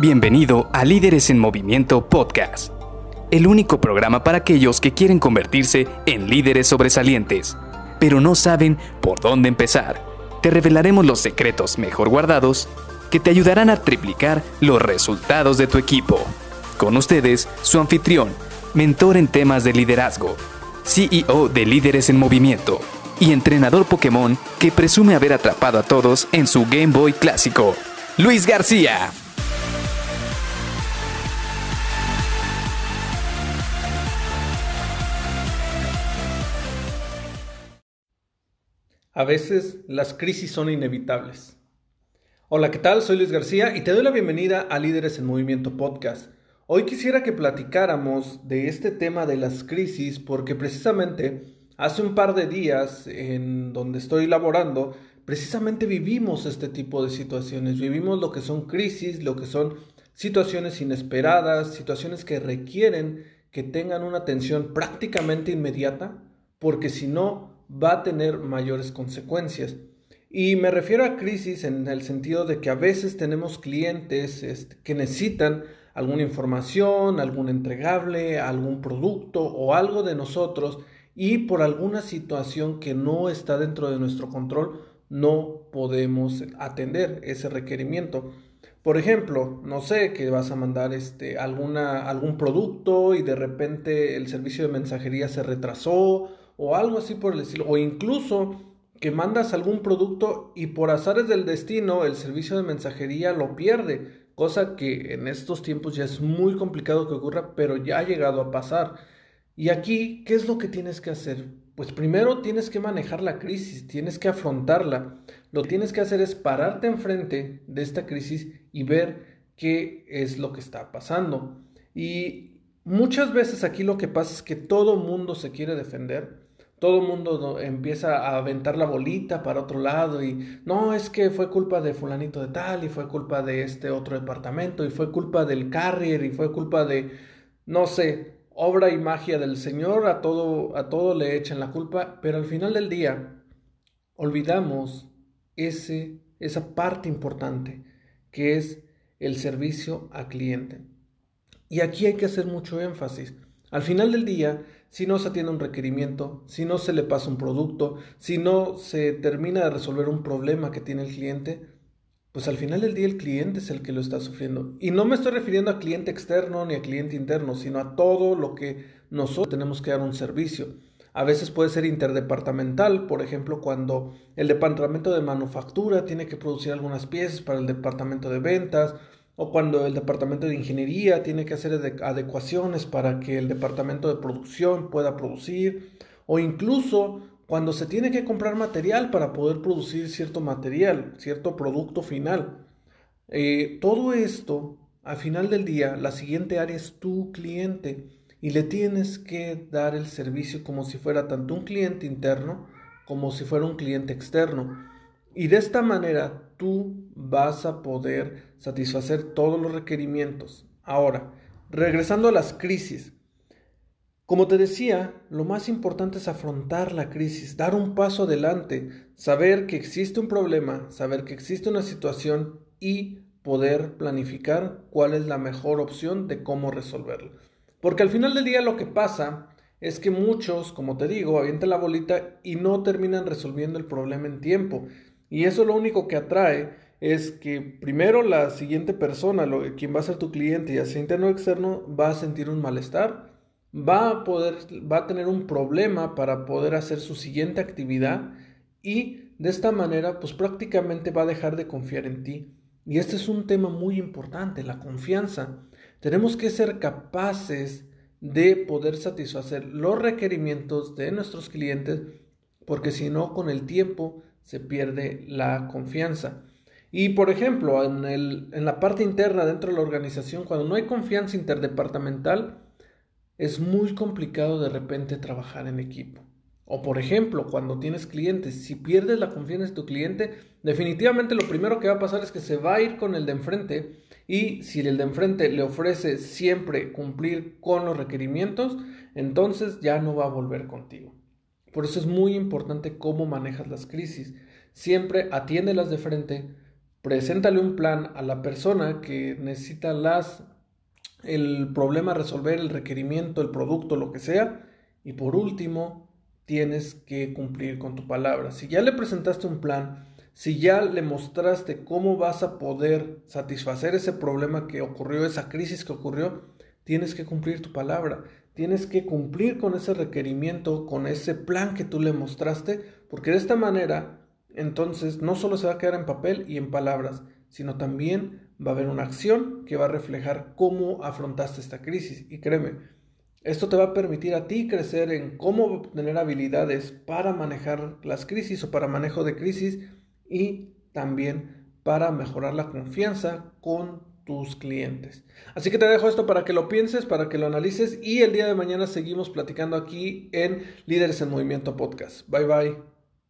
Bienvenido a Líderes en Movimiento Podcast, el único programa para aquellos que quieren convertirse en líderes sobresalientes, pero no saben por dónde empezar. Te revelaremos los secretos mejor guardados que te ayudarán a triplicar los resultados de tu equipo. Con ustedes, su anfitrión, mentor en temas de liderazgo, CEO de Líderes en Movimiento y entrenador Pokémon que presume haber atrapado a todos en su Game Boy clásico, Luis García. A veces las crisis son inevitables. Hola, ¿qué tal? Soy Luis García y te doy la bienvenida a Líderes en Movimiento Podcast. Hoy quisiera que platicáramos de este tema de las crisis porque precisamente hace un par de días en donde estoy laborando, precisamente vivimos este tipo de situaciones, vivimos lo que son crisis, lo que son situaciones inesperadas, situaciones que requieren que tengan una atención prácticamente inmediata, porque si no, va a tener mayores consecuencias. Y me refiero a crisis en el sentido de que a veces tenemos clientes este, que necesitan alguna información, algún entregable, algún producto o algo de nosotros y por alguna situación que no está dentro de nuestro control no podemos atender ese requerimiento. Por ejemplo, no sé, que vas a mandar este, alguna, algún producto y de repente el servicio de mensajería se retrasó o algo así por el estilo, o incluso que mandas algún producto y por azares del destino el servicio de mensajería lo pierde, cosa que en estos tiempos ya es muy complicado que ocurra, pero ya ha llegado a pasar. Y aquí, ¿qué es lo que tienes que hacer? Pues primero tienes que manejar la crisis, tienes que afrontarla. Lo que tienes que hacer es pararte enfrente de esta crisis y ver qué es lo que está pasando. Y muchas veces aquí lo que pasa es que todo mundo se quiere defender todo el mundo empieza a aventar la bolita para otro lado y no, es que fue culpa de fulanito de tal y fue culpa de este otro departamento y fue culpa del carrier y fue culpa de, no sé, obra y magia del Señor, a todo, a todo le echan la culpa, pero al final del día olvidamos ese, esa parte importante que es el servicio al cliente. Y aquí hay que hacer mucho énfasis. Al final del día, si no se atiende un requerimiento, si no se le pasa un producto, si no se termina de resolver un problema que tiene el cliente, pues al final del día el cliente es el que lo está sufriendo. Y no me estoy refiriendo a cliente externo ni a cliente interno, sino a todo lo que nosotros tenemos que dar un servicio. A veces puede ser interdepartamental, por ejemplo, cuando el departamento de manufactura tiene que producir algunas piezas para el departamento de ventas, o cuando el departamento de ingeniería tiene que hacer adecuaciones para que el departamento de producción pueda producir, o incluso cuando se tiene que comprar material para poder producir cierto material, cierto producto final. Eh, todo esto, al final del día, la siguiente área es tu cliente y le tienes que dar el servicio como si fuera tanto un cliente interno como si fuera un cliente externo. Y de esta manera tú vas a poder satisfacer todos los requerimientos. Ahora, regresando a las crisis. Como te decía, lo más importante es afrontar la crisis, dar un paso adelante, saber que existe un problema, saber que existe una situación y poder planificar cuál es la mejor opción de cómo resolverlo. Porque al final del día lo que pasa es que muchos, como te digo, avientan la bolita y no terminan resolviendo el problema en tiempo. Y eso lo único que atrae es que primero la siguiente persona, quien va a ser tu cliente, ya sea interno o externo, va a sentir un malestar, va a poder, va a tener un problema para poder hacer su siguiente actividad y de esta manera pues prácticamente va a dejar de confiar en ti. Y este es un tema muy importante, la confianza. Tenemos que ser capaces de poder satisfacer los requerimientos de nuestros clientes porque si no con el tiempo se pierde la confianza. Y por ejemplo, en, el, en la parte interna dentro de la organización, cuando no hay confianza interdepartamental, es muy complicado de repente trabajar en equipo. O por ejemplo, cuando tienes clientes, si pierdes la confianza de tu cliente, definitivamente lo primero que va a pasar es que se va a ir con el de enfrente y si el de enfrente le ofrece siempre cumplir con los requerimientos, entonces ya no va a volver contigo. Por eso es muy importante cómo manejas las crisis. Siempre atiéndelas de frente, Preséntale un plan a la persona que necesita las el problema resolver, el requerimiento, el producto, lo que sea. Y por último, tienes que cumplir con tu palabra. Si ya le presentaste un plan, si ya le mostraste cómo vas a poder satisfacer ese problema que ocurrió, esa crisis que ocurrió, tienes que cumplir tu palabra. Tienes que cumplir con ese requerimiento, con ese plan que tú le mostraste, porque de esta manera, entonces, no solo se va a quedar en papel y en palabras, sino también va a haber una acción que va a reflejar cómo afrontaste esta crisis. Y créeme, esto te va a permitir a ti crecer en cómo obtener habilidades para manejar las crisis o para manejo de crisis y también para mejorar la confianza con tus clientes. Así que te dejo esto para que lo pienses, para que lo analices y el día de mañana seguimos platicando aquí en Líderes en Movimiento Podcast. Bye bye.